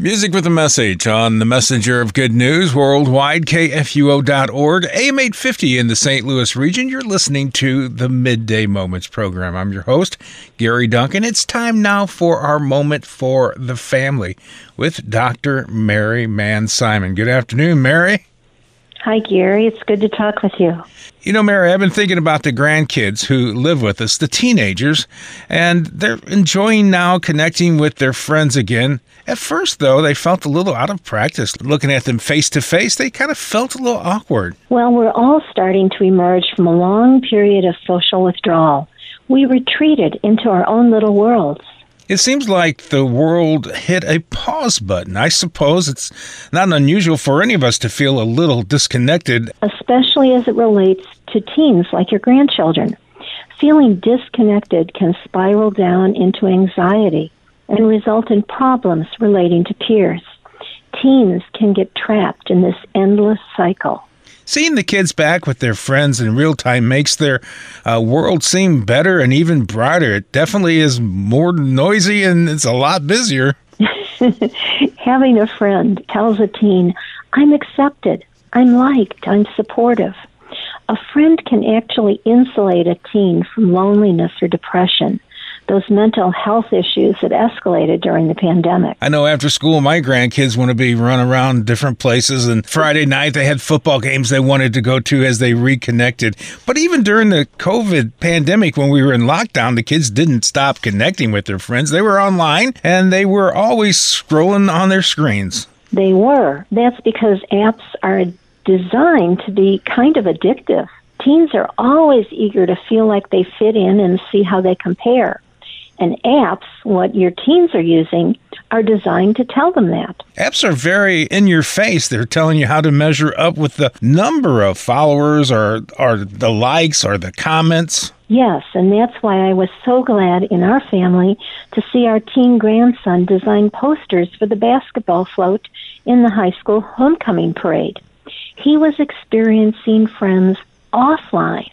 Music with a message on the Messenger of Good News worldwide, KFUO.org, AM 850 in the St. Louis region. You're listening to the Midday Moments program. I'm your host, Gary Duncan. It's time now for our moment for the family with Dr. Mary Manz Simon. Good afternoon, Mary. Hi, Gary. It's good to talk with you. You know, Mary, I've been thinking about the grandkids who live with us, the teenagers, and they're enjoying now connecting with their friends again. At first, though, they felt a little out of practice. Looking at them face to face, they kind of felt a little awkward. Well, we're all starting to emerge from a long period of social withdrawal. We retreated into our own little worlds. It seems like the world hit a pause button. I suppose it's not unusual for any of us to feel a little disconnected. Especially as it relates to teens like your grandchildren. Feeling disconnected can spiral down into anxiety and result in problems relating to peers. Teens can get trapped in this endless cycle. Seeing the kids back with their friends in real time makes their uh, world seem better and even brighter. It definitely is more noisy and it's a lot busier. Having a friend tells a teen, I'm accepted, I'm liked, I'm supportive. A friend can actually insulate a teen from loneliness or depression those mental health issues that escalated during the pandemic. I know after school, my grandkids want to be run around different places, and Friday night they had football games they wanted to go to as they reconnected. But even during the COVID pandemic, when we were in lockdown, the kids didn't stop connecting with their friends. They were online and they were always scrolling on their screens. They were. That's because apps are designed to be kind of addictive. Teens are always eager to feel like they fit in and see how they compare and apps, what your teens are using, are designed to tell them that. Apps are very in your face. They're telling you how to measure up with the number of followers or, or the likes or the comments. Yes, and that's why I was so glad in our family to see our teen grandson design posters for the basketball float in the high school homecoming parade. He was experiencing friends offline,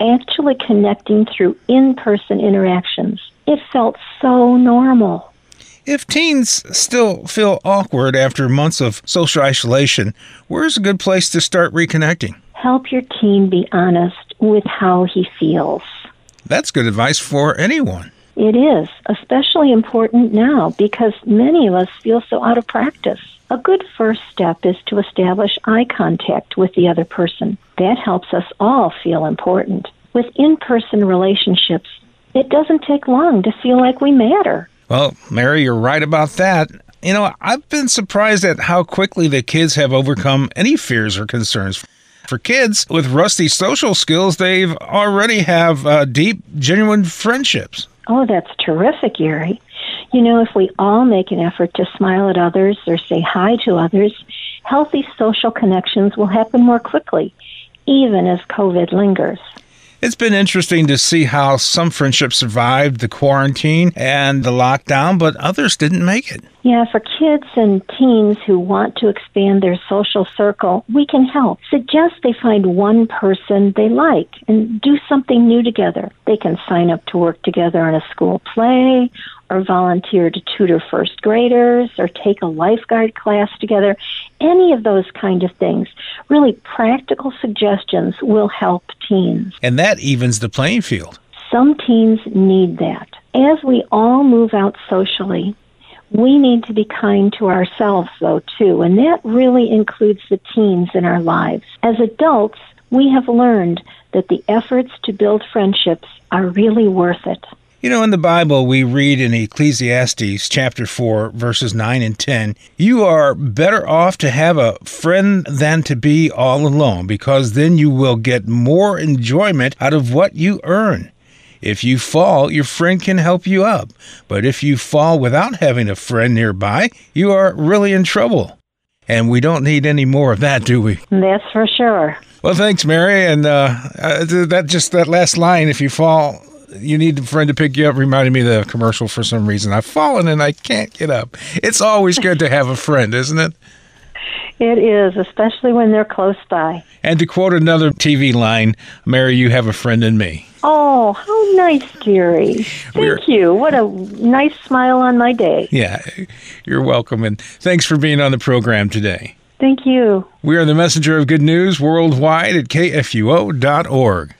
actually connecting through in person interactions. It felt so normal. If teens still feel awkward after months of social isolation, where's a good place to start reconnecting? Help your teen be honest with how he feels. That's good advice for anyone. It is, especially important now because many of us feel so out of practice. A good first step is to establish eye contact with the other person. That helps us all feel important. With in person relationships, it doesn't take long to feel like we matter. Well, Mary, you're right about that. You know, I've been surprised at how quickly the kids have overcome any fears or concerns. For kids with rusty social skills, they've already have uh, deep, genuine friendships. Oh, that's terrific, Yuri. You know, if we all make an effort to smile at others or say hi to others, healthy social connections will happen more quickly, even as COVID lingers. It's been interesting to see how some friendships survived the quarantine and the lockdown, but others didn't make it. Yeah, for kids and teens who want to expand their social circle, we can help. Suggest they find one person they like and do something new together. They can sign up to work together on a school play or volunteer to tutor first graders or take a lifeguard class together. Any of those kind of things. Really practical suggestions will help teens. And that evens the playing field. Some teens need that. As we all move out socially, we need to be kind to ourselves, though, too, and that really includes the teens in our lives. As adults, we have learned that the efforts to build friendships are really worth it. You know, in the Bible, we read in Ecclesiastes chapter 4, verses 9 and 10, you are better off to have a friend than to be all alone, because then you will get more enjoyment out of what you earn. If you fall, your friend can help you up. But if you fall without having a friend nearby, you are really in trouble. And we don't need any more of that, do we? That's for sure. Well, thanks, Mary. And uh, uh, that just that last line, if you fall, you need a friend to pick you up reminded me of the commercial for some reason. I've fallen and I can't get up. It's always good to have a friend, isn't it? It is, especially when they're close by. And to quote another TV line, Mary, you have a friend in me. Oh, how nice, Gary. Thank We're- you. What a nice smile on my day. Yeah, you're welcome. And thanks for being on the program today. Thank you. We are the messenger of good news worldwide at kfuo.org.